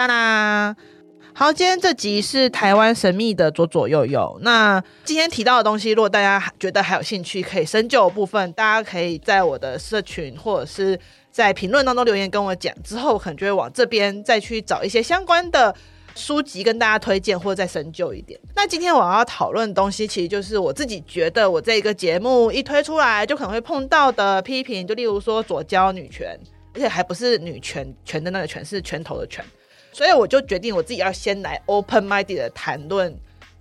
哒啦。好，今天这集是台湾神秘的左左右右。那今天提到的东西，如果大家觉得还有兴趣，可以深究的部分，大家可以在我的社群或者是在评论当中留言跟我讲，之后可能就会往这边再去找一些相关的书籍跟大家推荐，或者再深究一点。那今天我要讨论的东西，其实就是我自己觉得我这个节目一推出来，就可能会碰到的批评，就例如说左交女权，而且还不是女权权的那个权，是拳头的拳。所以我就决定我自己要先来 open minded 的谈论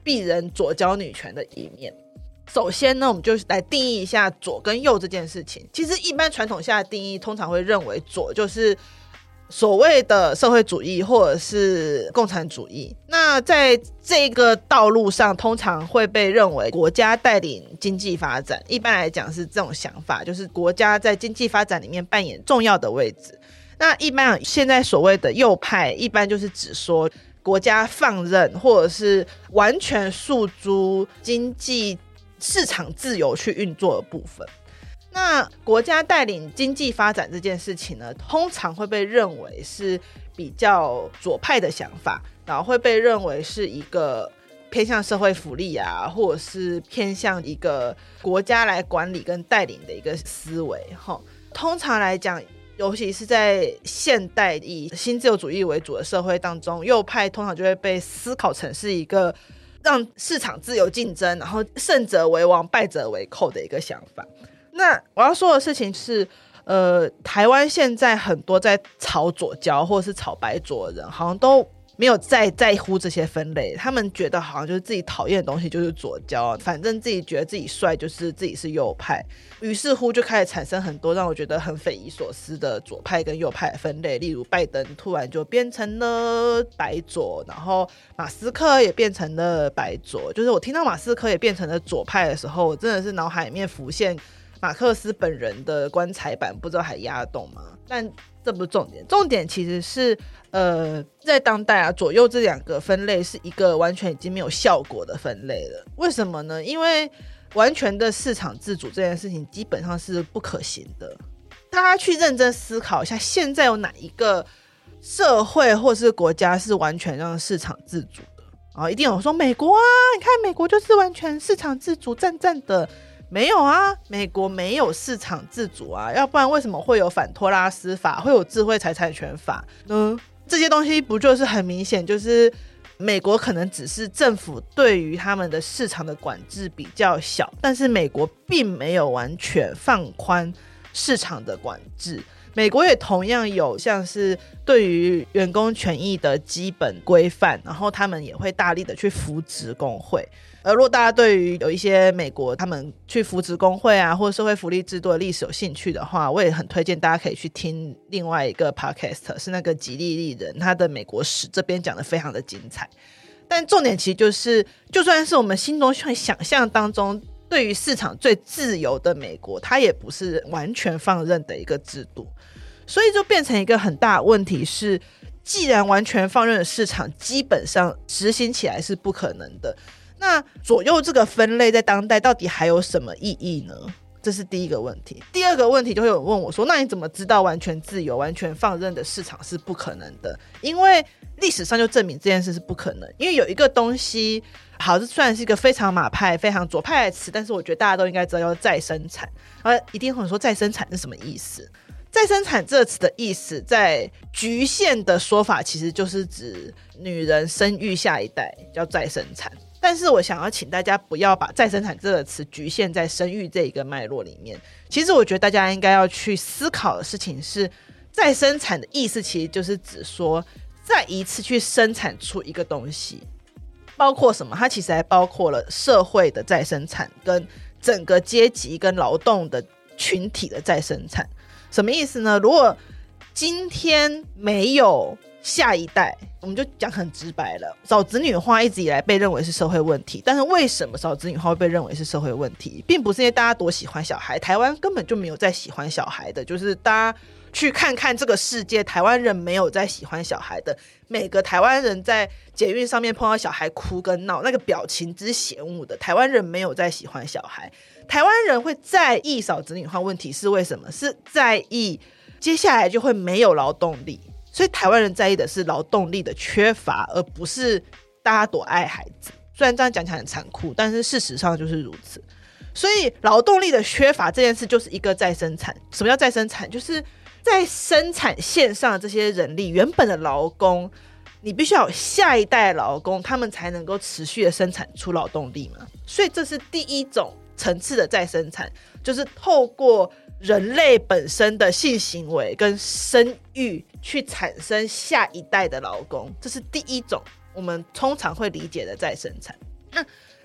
鄙人左交女权的一面。首先呢，我们就来定义一下左跟右这件事情。其实一般传统下的定义，通常会认为左就是所谓的社会主义或者是共产主义。那在这个道路上，通常会被认为国家带领经济发展。一般来讲是这种想法，就是国家在经济发展里面扮演重要的位置。那一般现在所谓的右派，一般就是指说国家放任或者是完全诉诸经济市场自由去运作的部分。那国家带领经济发展这件事情呢，通常会被认为是比较左派的想法，然后会被认为是一个偏向社会福利啊，或者是偏向一个国家来管理跟带领的一个思维。哈，通常来讲。尤其是在现代以新自由主义为主的社会当中，右派通常就会被思考成是一个让市场自由竞争，然后胜者为王、败者为寇的一个想法。那我要说的事情是，呃，台湾现在很多在炒左交或者是炒白左的人，好像都。没有再在乎这些分类，他们觉得好像就是自己讨厌的东西就是左胶，反正自己觉得自己帅就是自己是右派，于是乎就开始产生很多让我觉得很匪夷所思的左派跟右派分类，例如拜登突然就变成了白左，然后马斯克也变成了白左，就是我听到马斯克也变成了左派的时候，我真的是脑海里面浮现马克思本人的棺材板，不知道还压得动吗？但这不是重点，重点其实是。呃，在当代啊，左右这两个分类是一个完全已经没有效果的分类了。为什么呢？因为完全的市场自主这件事情基本上是不可行的。大家去认真思考一下，现在有哪一个社会或是国家是完全让市场自主的？啊，一定有说美国啊，你看美国就是完全市场自主，赞赞的。没有啊，美国没有市场自主啊，要不然为什么会有反托拉斯法，会有智慧财产权法呢？这些东西不就是很明显，就是美国可能只是政府对于他们的市场的管制比较小，但是美国并没有完全放宽市场的管制。美国也同样有像是对于员工权益的基本规范，然后他们也会大力的去扶植工会。而如果大家对于有一些美国他们去扶植工会啊，或者社会福利制度的历史有兴趣的话，我也很推荐大家可以去听另外一个 podcast，是那个吉利利人他的美国史，这边讲的非常的精彩。但重点其实就是，就算是我们心中想象当中对于市场最自由的美国，它也不是完全放任的一个制度，所以就变成一个很大的问题是，既然完全放任的市场基本上执行起来是不可能的。那左右这个分类在当代到底还有什么意义呢？这是第一个问题。第二个问题就会有人问我说：“那你怎么知道完全自由、完全放任的市场是不可能的？”因为历史上就证明这件事是不可能。因为有一个东西，好，这虽然是一个非常马派、非常左派的词，但是我觉得大家都应该知道，叫再生产。而一定会说再生产是什么意思？再生产这个词的意思，在局限的说法，其实就是指女人生育下一代，叫再生产。但是我想要请大家不要把“再生产”这个词局限在生育这一个脉络里面。其实我觉得大家应该要去思考的事情是，再生产的意思其实就是指说再一次去生产出一个东西，包括什么？它其实还包括了社会的再生产，跟整个阶级跟劳动的群体的再生产。什么意思呢？如果今天没有下一代，我们就讲很直白了，少子女化一直以来被认为是社会问题，但是为什么少子女化会被认为是社会问题，并不是因为大家多喜欢小孩，台湾根本就没有在喜欢小孩的，就是大家去看看这个世界，台湾人没有在喜欢小孩的，每个台湾人在捷运上面碰到小孩哭跟闹，那个表情之嫌恶的，台湾人没有在喜欢小孩，台湾人会在意少子女化问题是为什么？是在意接下来就会没有劳动力。所以台湾人在意的是劳动力的缺乏，而不是大家多爱孩子。虽然这样讲起来很残酷，但是事实上就是如此。所以劳动力的缺乏这件事就是一个再生产。什么叫再生产？就是在生产线上的这些人力，原本的劳工，你必须要有下一代劳工，他们才能够持续的生产出劳动力嘛。所以这是第一种层次的再生产，就是透过人类本身的性行为跟生育。去产生下一代的劳工，这是第一种我们通常会理解的再生产。那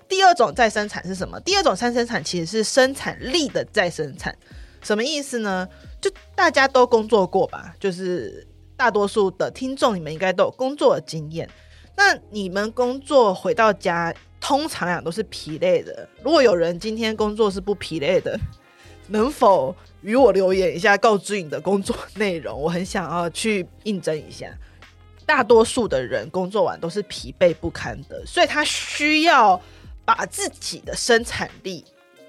第二种再生产是什么？第二种再生产其实是生产力的再生产。什么意思呢？就大家都工作过吧，就是大多数的听众，你们应该都有工作的经验。那你们工作回到家，通常来讲都是疲累的。如果有人今天工作是不疲累的，能否与我留言一下，告知你的工作内容？我很想要去应征一下。大多数的人工作完都是疲惫不堪的，所以他需要把自己的生产力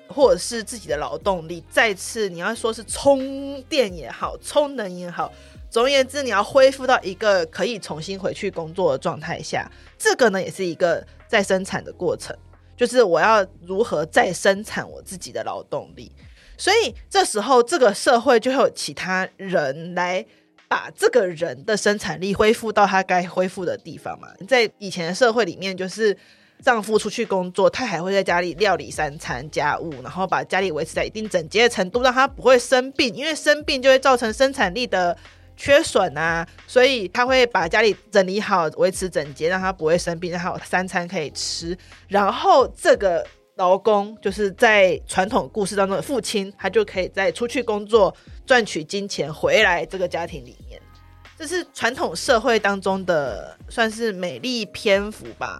或者是自己的劳动力再次，你要说是充电也好，充能也好，总而言之，你要恢复到一个可以重新回去工作的状态下。这个呢，也是一个再生产的过程，就是我要如何再生产我自己的劳动力。所以这时候，这个社会就会有其他人来把这个人的生产力恢复到他该恢复的地方嘛。在以前的社会里面，就是丈夫出去工作，他还会在家里料理三餐家务，然后把家里维持在一定整洁的程度，让他不会生病，因为生病就会造成生产力的缺损啊。所以他会把家里整理好，维持整洁，让他不会生病，然后三餐可以吃。然后这个。劳工就是在传统故事当中的父亲，他就可以再出去工作赚取金钱回来这个家庭里面，这是传统社会当中的算是美丽篇幅吧。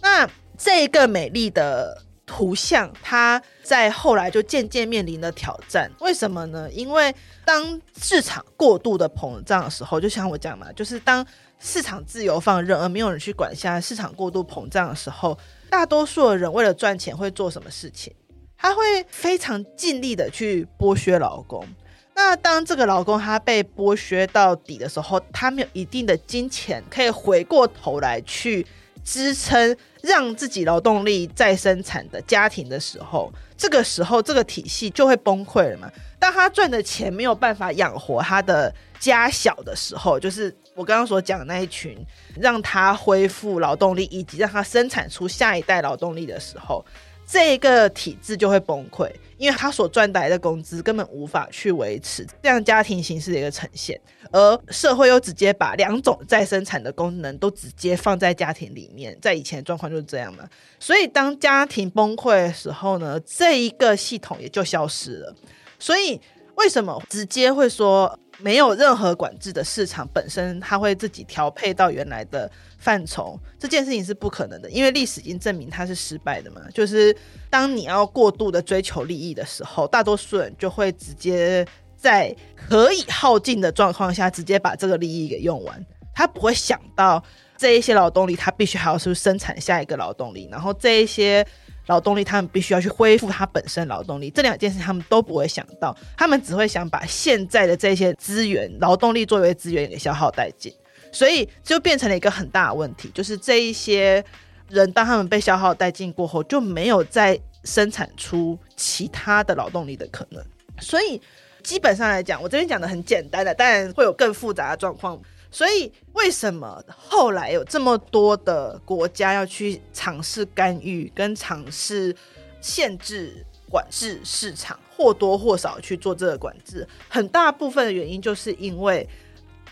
那这个美丽的图像，它在后来就渐渐面临了挑战。为什么呢？因为当市场过度的膨胀的时候，就像我讲嘛，就是当市场自由放任而没有人去管下，市场过度膨胀的时候。大多数的人为了赚钱会做什么事情？他会非常尽力的去剥削劳工。那当这个劳工他被剥削到底的时候，他没有一定的金钱可以回过头来去支撑让自己劳动力再生产的家庭的时候，这个时候这个体系就会崩溃了嘛。当他赚的钱没有办法养活他的家小的时候，就是。我刚刚所讲的那一群，让他恢复劳动力，以及让他生产出下一代劳动力的时候，这个体制就会崩溃，因为他所赚来的工资根本无法去维持这样家庭形式的一个呈现，而社会又直接把两种再生产的功能都直接放在家庭里面，在以前状况就是这样嘛。所以当家庭崩溃的时候呢，这一个系统也就消失了。所以为什么直接会说？没有任何管制的市场本身，它会自己调配到原来的范畴，这件事情是不可能的，因为历史已经证明它是失败的嘛。就是当你要过度的追求利益的时候，大多数人就会直接在可以耗尽的状况下，直接把这个利益给用完，他不会想到这一些劳动力，他必须还要是生产下一个劳动力，然后这一些。劳动力，他们必须要去恢复它本身劳动力，这两件事他们都不会想到，他们只会想把现在的这些资源、劳动力作为资源给消耗殆尽，所以就变成了一个很大的问题，就是这一些人当他们被消耗殆尽过后，就没有再生产出其他的劳动力的可能，所以基本上来讲，我这边讲的很简单的，当然会有更复杂的状况。所以，为什么后来有这么多的国家要去尝试干预、跟尝试限制、管制市场，或多或少去做这个管制？很大部分的原因就是因为，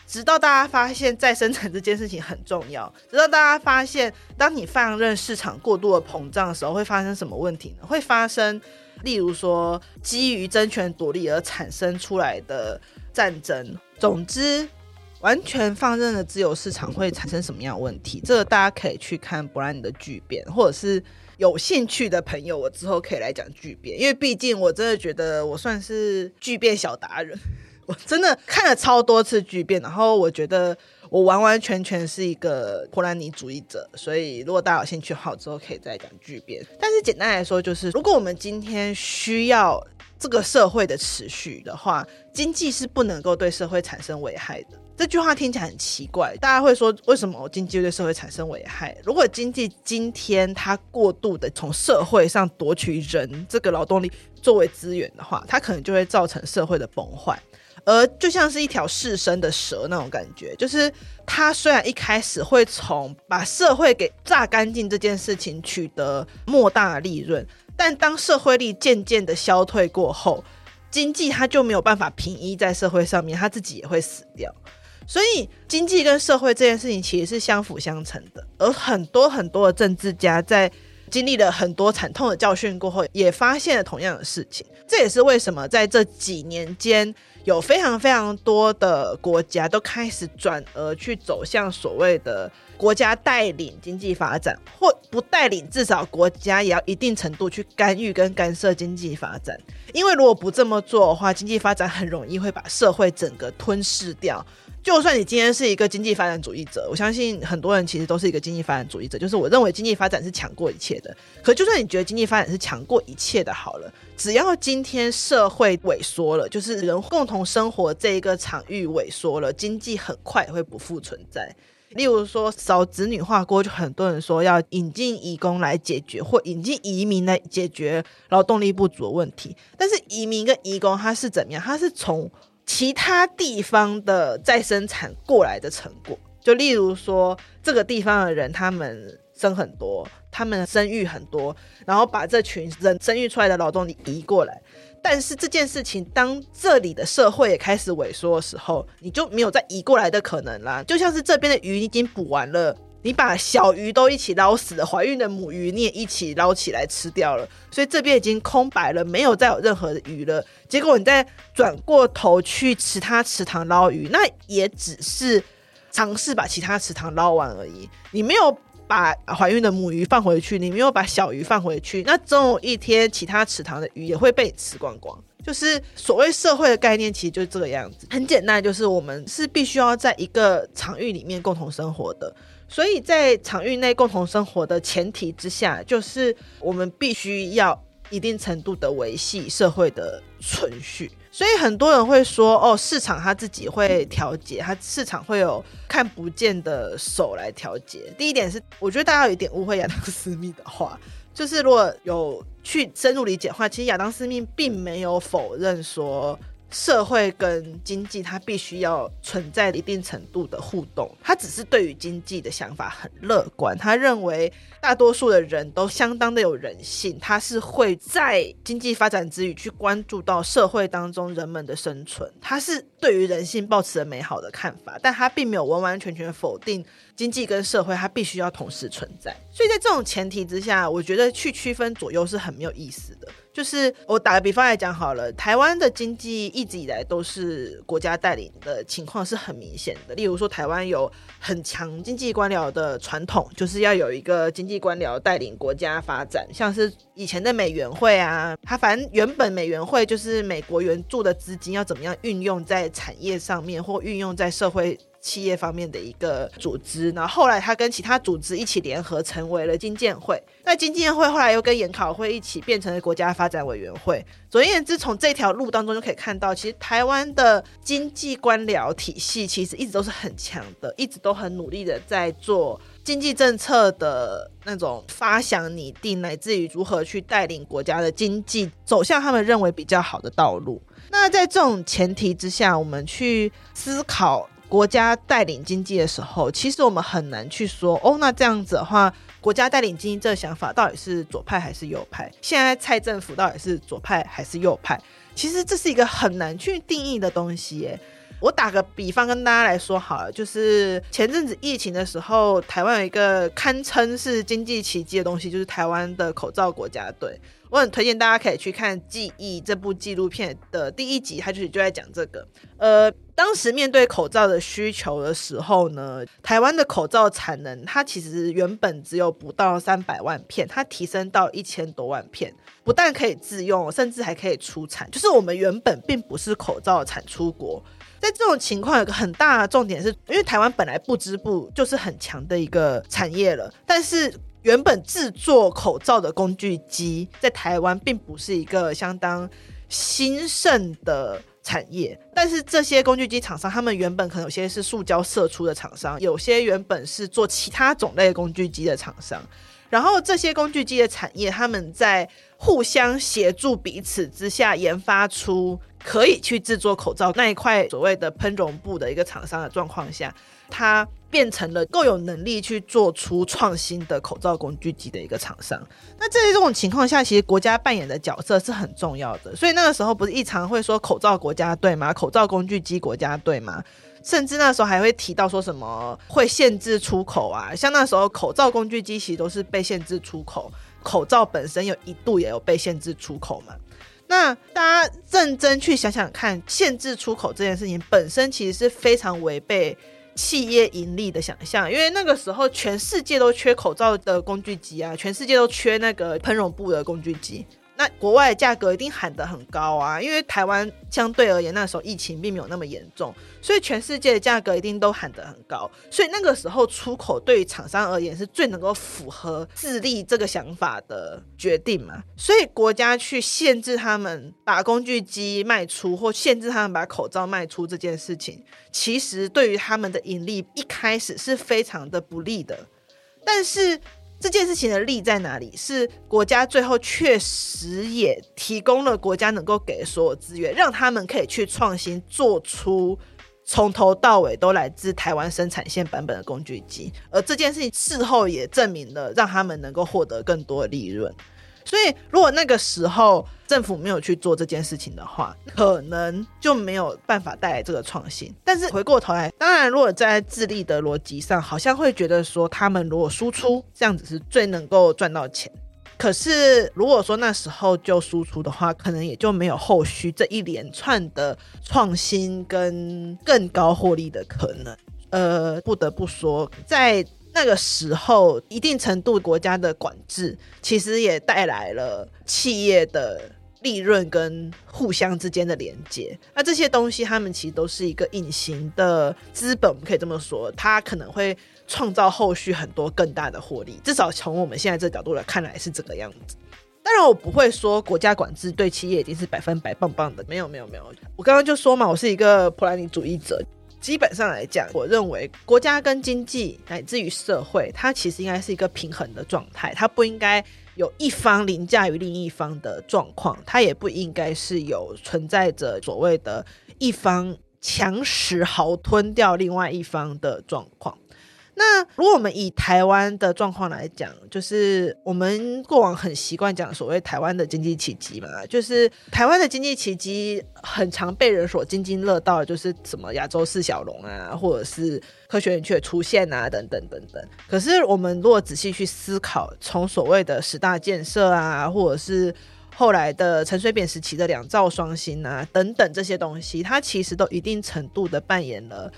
直到大家发现再生产这件事情很重要，直到大家发现，当你放任市场过度的膨胀的时候，会发生什么问题呢？会发生，例如说，基于争权夺利而产生出来的战争。总之。完全放任的自由市场会产生什么样的问题？这个大家可以去看博兰尼的巨变，或者是有兴趣的朋友，我之后可以来讲巨变，因为毕竟我真的觉得我算是巨变小达人，我真的看了超多次巨变，然后我觉得我完完全全是一个博兰尼主义者，所以如果大家有兴趣的话，之后可以再讲巨变。但是简单来说，就是如果我们今天需要这个社会的持续的话，经济是不能够对社会产生危害的。这句话听起来很奇怪，大家会说，为什么我经济对社会产生危害？如果经济今天它过度的从社会上夺取人这个劳动力作为资源的话，它可能就会造成社会的崩坏，而就像是一条噬身的蛇那种感觉，就是它虽然一开始会从把社会给榨干净这件事情取得莫大的利润，但当社会力渐渐的消退过后，经济它就没有办法平移在社会上面，它自己也会死掉。所以，经济跟社会这件事情其实是相辅相成的。而很多很多的政治家在经历了很多惨痛的教训过后，也发现了同样的事情。这也是为什么在这几年间，有非常非常多的国家都开始转而去走向所谓的国家带领经济发展，或不带领，至少国家也要一定程度去干预跟干涉经济发展。因为如果不这么做的话，经济发展很容易会把社会整个吞噬掉。就算你今天是一个经济发展主义者，我相信很多人其实都是一个经济发展主义者。就是我认为经济发展是强过一切的。可就算你觉得经济发展是强过一切的，好了，只要今天社会萎缩了，就是人共同生活这一个场域萎缩了，经济很快会不复存在。例如说少子女化过，就很多人说要引进移工来解决，或引进移民来解决劳动力不足的问题。但是移民跟移工它是怎么样？它是从其他地方的再生产过来的成果，就例如说这个地方的人，他们生很多，他们生育很多，然后把这群人生育出来的劳动力移过来。但是这件事情，当这里的社会也开始萎缩的时候，你就没有再移过来的可能啦。就像是这边的鱼已经捕完了。你把小鱼都一起捞死了，怀孕的母鱼你也一起捞起来吃掉了，所以这边已经空白了，没有再有任何的鱼了。结果你再转过头去其他池塘捞鱼，那也只是尝试把其他池塘捞完而已。你没有把怀孕的母鱼放回去，你没有把小鱼放回去，那总有一天其他池塘的鱼也会被你吃光光。就是所谓社会的概念，其实就是这个样子，很简单，就是我们是必须要在一个场域里面共同生活的。所以在场域内共同生活的前提之下，就是我们必须要一定程度的维系社会的存续。所以很多人会说，哦，市场它自己会调节，它市场会有看不见的手来调节。第一点是，我觉得大家有一点误会亚当斯密的话，就是如果有去深入理解的话，其实亚当斯密并没有否认说。社会跟经济，它必须要存在一定程度的互动。他只是对于经济的想法很乐观，他认为大多数的人都相当的有人性，他是会在经济发展之余去关注到社会当中人们的生存。他是对于人性抱持了美好的看法，但他并没有完完全全否定经济跟社会，它必须要同时存在。所以在这种前提之下，我觉得去区分左右是很没有意思的。就是我打个比方来讲好了，台湾的经济一直以来都是国家带领的情况是很明显的。例如说，台湾有很强经济官僚的传统，就是要有一个经济官僚带领国家发展，像是以前的美元会啊，它反正原本美元会就是美国援助的资金要怎么样运用在产业上面，或运用在社会。企业方面的一个组织，然后后来他跟其他组织一起联合成为了经建会，那经建会后来又跟研考会一起变成了国家发展委员会。总而言之，从这条路当中就可以看到，其实台湾的经济官僚体系其实一直都是很强的，一直都很努力的在做经济政策的那种发想拟定，乃至于如何去带领国家的经济走向他们认为比较好的道路。那在这种前提之下，我们去思考。国家带领经济的时候，其实我们很难去说哦，那这样子的话，国家带领经济这个想法到底是左派还是右派？现在蔡政府到底是左派还是右派？其实这是一个很难去定义的东西耶。我打个比方跟大家来说好了，就是前阵子疫情的时候，台湾有一个堪称是经济奇迹的东西，就是台湾的口罩国家队。我很推荐大家可以去看《记忆》这部纪录片的第一集，它就是就在讲这个。呃，当时面对口罩的需求的时候呢，台湾的口罩产能它其实原本只有不到三百万片，它提升到一千多万片，不但可以自用，甚至还可以出产。就是我们原本并不是口罩产出国，在这种情况有个很大的重点是，因为台湾本来不织布就是很强的一个产业了，但是。原本制作口罩的工具机在台湾并不是一个相当兴盛的产业，但是这些工具机厂商，他们原本可能有些是塑胶射出的厂商，有些原本是做其他种类工具机的厂商，然后这些工具机的产业，他们在互相协助彼此之下，研发出可以去制作口罩那一块所谓的喷绒布的一个厂商的状况下，它变成了够有能力去做出创新的口罩工具机的一个厂商。那在这种情况下，其实国家扮演的角色是很重要的。所以那个时候不是一常会说口罩国家队吗？口罩工具机国家队吗？甚至那时候还会提到说什么会限制出口啊？像那时候口罩工具机其实都是被限制出口，口罩本身有一度也有被限制出口嘛。那大家认真去想想看，限制出口这件事情本身其实是非常违背。企业盈利的想象，因为那个时候全世界都缺口罩的工具机啊，全世界都缺那个喷绒布的工具机。那国外的价格一定喊得很高啊，因为台湾相对而言那时候疫情并没有那么严重，所以全世界的价格一定都喊得很高。所以那个时候出口对于厂商而言是最能够符合自立这个想法的决定嘛。所以国家去限制他们把工具机卖出，或限制他们把口罩卖出这件事情，其实对于他们的盈利一开始是非常的不利的。但是。这件事情的利在哪里？是国家最后确实也提供了国家能够给所有资源，让他们可以去创新，做出从头到尾都来自台湾生产线版本的工具机。而这件事情事后也证明了，让他们能够获得更多的利润。所以，如果那个时候政府没有去做这件事情的话，可能就没有办法带来这个创新。但是回过头来，当然，如果在自利的逻辑上，好像会觉得说，他们如果输出这样子是最能够赚到钱。可是，如果说那时候就输出的话，可能也就没有后续这一连串的创新跟更高获利的可能。呃，不得不说，在。那个时候，一定程度国家的管制，其实也带来了企业的利润跟互相之间的连接。那这些东西，他们其实都是一个隐形的资本，我们可以这么说，它可能会创造后续很多更大的获利。至少从我们现在这角度来看来是这个样子。当然，我不会说国家管制对企业已经是百分百棒棒的，没有，没有，没有。我刚刚就说嘛，我是一个普兰尼主义者。基本上来讲，我认为国家跟经济乃至于社会，它其实应该是一个平衡的状态，它不应该有一方凌驾于另一方的状况，它也不应该是有存在着所谓的一方强食豪吞掉另外一方的状况。那如果我们以台湾的状况来讲，就是我们过往很习惯讲所谓台湾的经济奇迹嘛，就是台湾的经济奇迹很常被人所津津乐道，就是什么亚洲四小龙啊，或者是科学园区的出现啊，等等等等。可是我们如果仔细去思考，从所谓的十大建设啊，或者是后来的陈水扁时期的两兆双星啊，等等这些东西，它其实都一定程度的扮演了。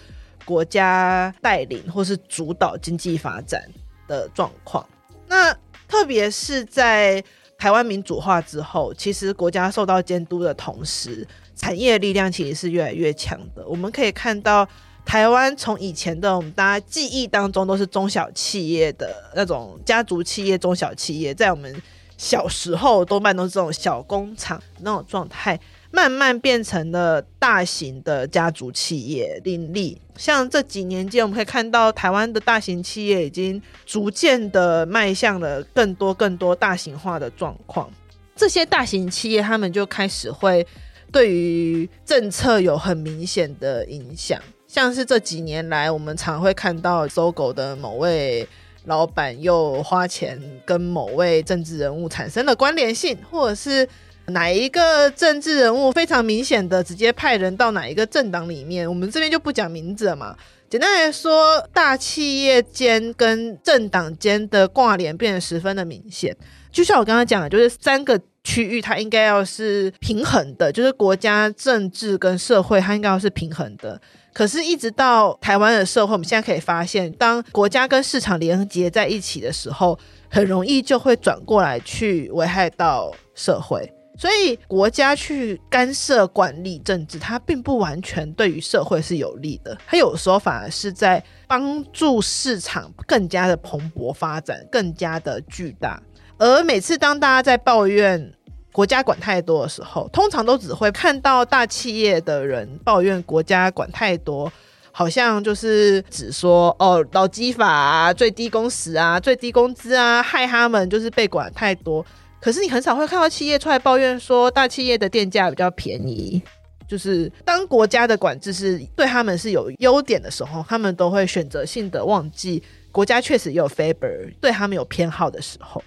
国家带领或是主导经济发展的状况，那特别是在台湾民主化之后，其实国家受到监督的同时，产业力量其实是越来越强的。我们可以看到，台湾从以前的我们大家记忆当中都是中小企业的那种家族企业、中小企业，在我们小时候多半都是这种小工厂那种状态。慢慢变成了大型的家族企业林立，像这几年间，我们可以看到台湾的大型企业已经逐渐的迈向了更多更多大型化的状况。这些大型企业，他们就开始会对于政策有很明显的影响，像是这几年来，我们常会看到搜狗的某位老板又花钱跟某位政治人物产生了关联性，或者是。哪一个政治人物非常明显的直接派人到哪一个政党里面，我们这边就不讲名字了嘛。简单来说，大企业间跟政党间的挂联变得十分的明显。就像我刚刚讲的，就是三个区域它应该要是平衡的，就是国家政治跟社会它应该要是平衡的。可是，一直到台湾的社会，我们现在可以发现，当国家跟市场连接在一起的时候，很容易就会转过来去危害到社会。所以，国家去干涉管理政治，它并不完全对于社会是有利的。它有时候反而是在帮助市场更加的蓬勃发展，更加的巨大。而每次当大家在抱怨，国家管太多的时候，通常都只会看到大企业的人抱怨国家管太多，好像就是只说哦，劳基法、最低工时啊、最低工资啊，害他们就是被管太多。可是你很少会看到企业出来抱怨说，大企业的电价比较便宜。就是当国家的管制是对他们是有优点的时候，他们都会选择性的忘记国家确实有 favor 对他们有偏好的时候。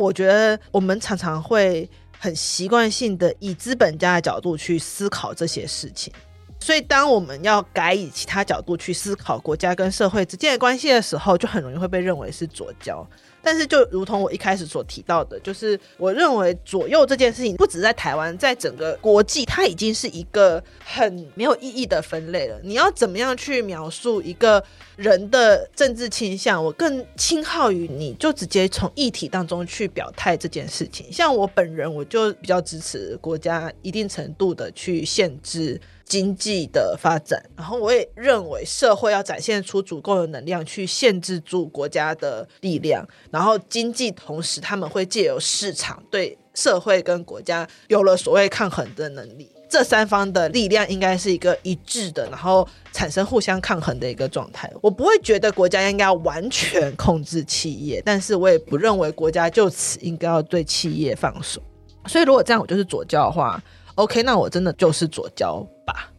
我觉得我们常常会。很习惯性的以资本家的角度去思考这些事情，所以当我们要改以其他角度去思考国家跟社会之间的关系的时候，就很容易会被认为是左交。但是，就如同我一开始所提到的，就是我认为左右这件事情，不止在台湾，在整个国际，它已经是一个很没有意义的分类了。你要怎么样去描述一个人的政治倾向？我更倾好于你就直接从议题当中去表态这件事情。像我本人，我就比较支持国家一定程度的去限制。经济的发展，然后我也认为社会要展现出足够的能量去限制住国家的力量，然后经济同时他们会借由市场对社会跟国家有了所谓抗衡的能力，这三方的力量应该是一个一致的，然后产生互相抗衡的一个状态。我不会觉得国家应该要完全控制企业，但是我也不认为国家就此应该要对企业放手。所以如果这样我就是左教的话。OK，那我真的就是左交吧。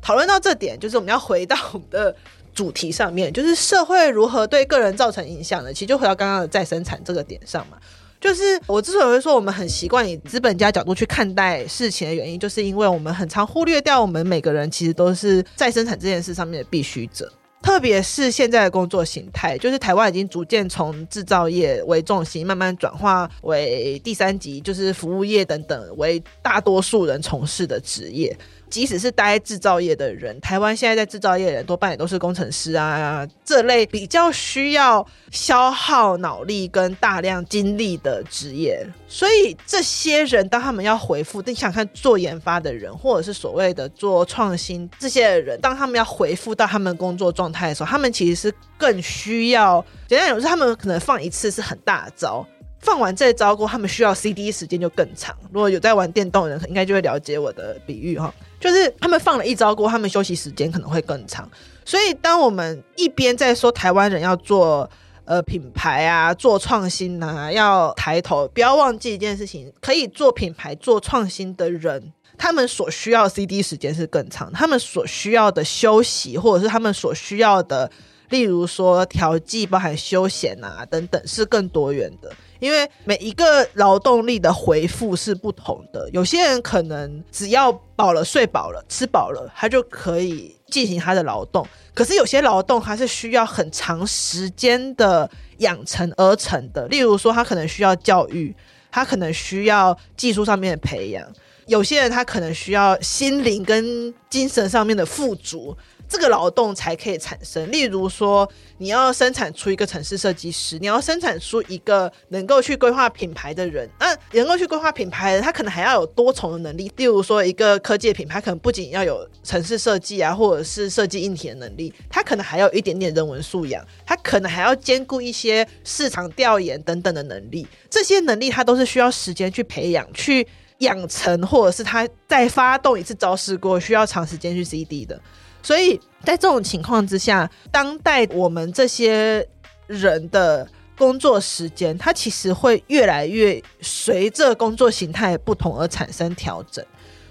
讨论到这点，就是我们要回到我们的主题上面，就是社会如何对个人造成影响呢？其实就回到刚刚的再生产这个点上嘛。就是我之所以会说我们很习惯以资本家角度去看待事情的原因，就是因为我们很常忽略掉我们每个人其实都是再生产这件事上面的必须者。特别是现在的工作形态，就是台湾已经逐渐从制造业为重心，慢慢转化为第三级，就是服务业等等，为大多数人从事的职业。即使是待制造业的人，台湾现在在制造业的人多半也都是工程师啊，这类比较需要消耗脑力跟大量精力的职业。所以这些人，当他们要回复，你想看做研发的人，或者是所谓的做创新这些人，当他们要回复到他们工作状态的时候，他们其实是更需要，简单讲就是他们可能放一次是很大的招。放完这招过，他们需要 CD 时间就更长。如果有在玩电动的人，应该就会了解我的比喻哈，就是他们放了一招过，他们休息时间可能会更长。所以，当我们一边在说台湾人要做呃品牌啊，做创新啊，要抬头，不要忘记一件事情：可以做品牌、做创新的人，他们所需要 CD 时间是更长，他们所需要的休息，或者是他们所需要的，例如说调剂、包含休闲啊等等，是更多元的。因为每一个劳动力的回复是不同的，有些人可能只要饱了、睡饱了、吃饱了，他就可以进行他的劳动。可是有些劳动还是需要很长时间的养成而成的，例如说他可能需要教育，他可能需要技术上面的培养，有些人他可能需要心灵跟精神上面的富足。这个劳动才可以产生。例如说，你要生产出一个城市设计师，你要生产出一个能够去规划品牌的人。那能够去规划品牌的人，他可能还要有多重的能力。例如说，一个科技的品牌，可能不仅要有城市设计啊，或者是设计硬体的能力，他可能还有一点点人文素养，他可能还要兼顾一些市场调研等等的能力。这些能力，他都是需要时间去培养、去养成，或者是他再发动一次招式过，需要长时间去 CD 的。所以在这种情况之下，当代我们这些人的工作时间，它其实会越来越随着工作形态不同而产生调整。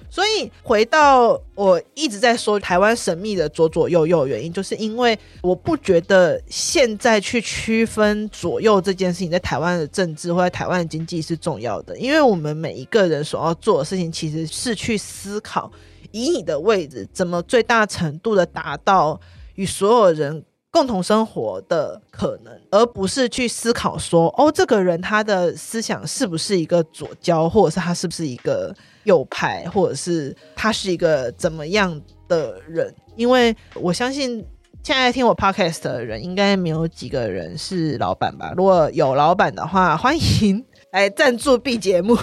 所以回到我一直在说台湾神秘的左左右右原因，就是因为我不觉得现在去区分左右这件事情在台湾的政治或在台湾的经济是重要的，因为我们每一个人所要做的事情其实是去思考，以你的位置怎么最大程度的达到与所有人共同生活的可能，而不是去思考说哦，这个人他的思想是不是一个左交，或者是他是不是一个。右派，或者是他是一个怎么样的人？因为我相信现在听我 podcast 的人，应该没有几个人是老板吧？如果有老板的话，欢迎来赞助 B 节目。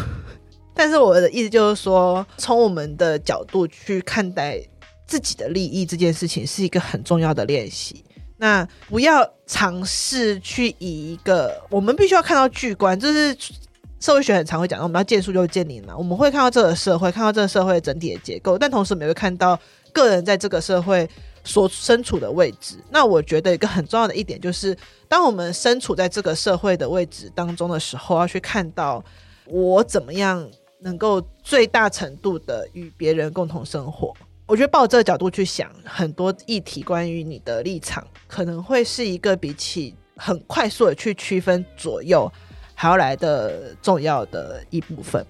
但是我的意思就是说，从我们的角度去看待自己的利益这件事情，是一个很重要的练习。那不要尝试去以一个我们必须要看到巨观，就是。社会学很常会讲到，我们要见树就见林嘛。我们会看到这个社会，看到这个社会整体的结构，但同时我们也会看到个人在这个社会所身处的位置。那我觉得一个很重要的一点就是，当我们身处在这个社会的位置当中的时候，要去看到我怎么样能够最大程度的与别人共同生活。我觉得抱这个角度去想很多议题，关于你的立场，可能会是一个比起很快速的去区分左右。还要来的重要的一部分。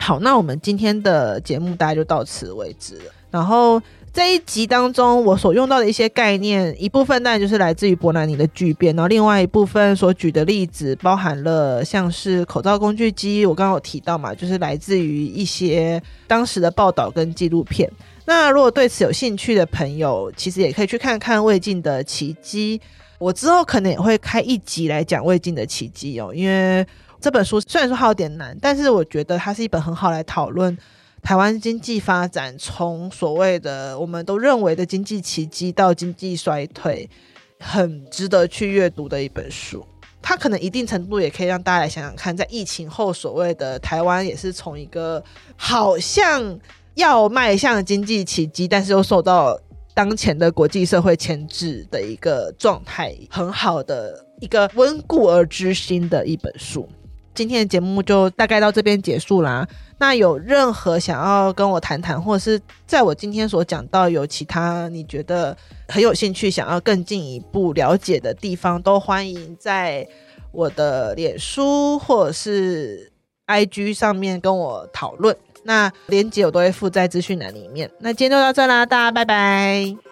好，那我们今天的节目大概就到此为止了。然后这一集当中，我所用到的一些概念，一部分当然就是来自于伯南尼的巨变，然后另外一部分所举的例子，包含了像是口罩工具机，我刚刚有提到嘛，就是来自于一些当时的报道跟纪录片。那如果对此有兴趣的朋友，其实也可以去看看魏晋的奇迹。我之后可能也会开一集来讲魏晋的奇迹哦，因为这本书虽然说它有点难，但是我觉得它是一本很好来讨论台湾经济发展，从所谓的我们都认为的经济奇迹到经济衰退，很值得去阅读的一本书。它可能一定程度也可以让大家来想想看，在疫情后所谓的台湾也是从一个好像要迈向经济奇迹，但是又受到。当前的国际社会牵制的一个状态，很好的一个温故而知新的一本书。今天的节目就大概到这边结束啦。那有任何想要跟我谈谈，或者是在我今天所讲到有其他你觉得很有兴趣、想要更进一步了解的地方，都欢迎在我的脸书或者是 IG 上面跟我讨论。那连结我都会附在资讯栏里面。那今天就到这啦，大家拜拜。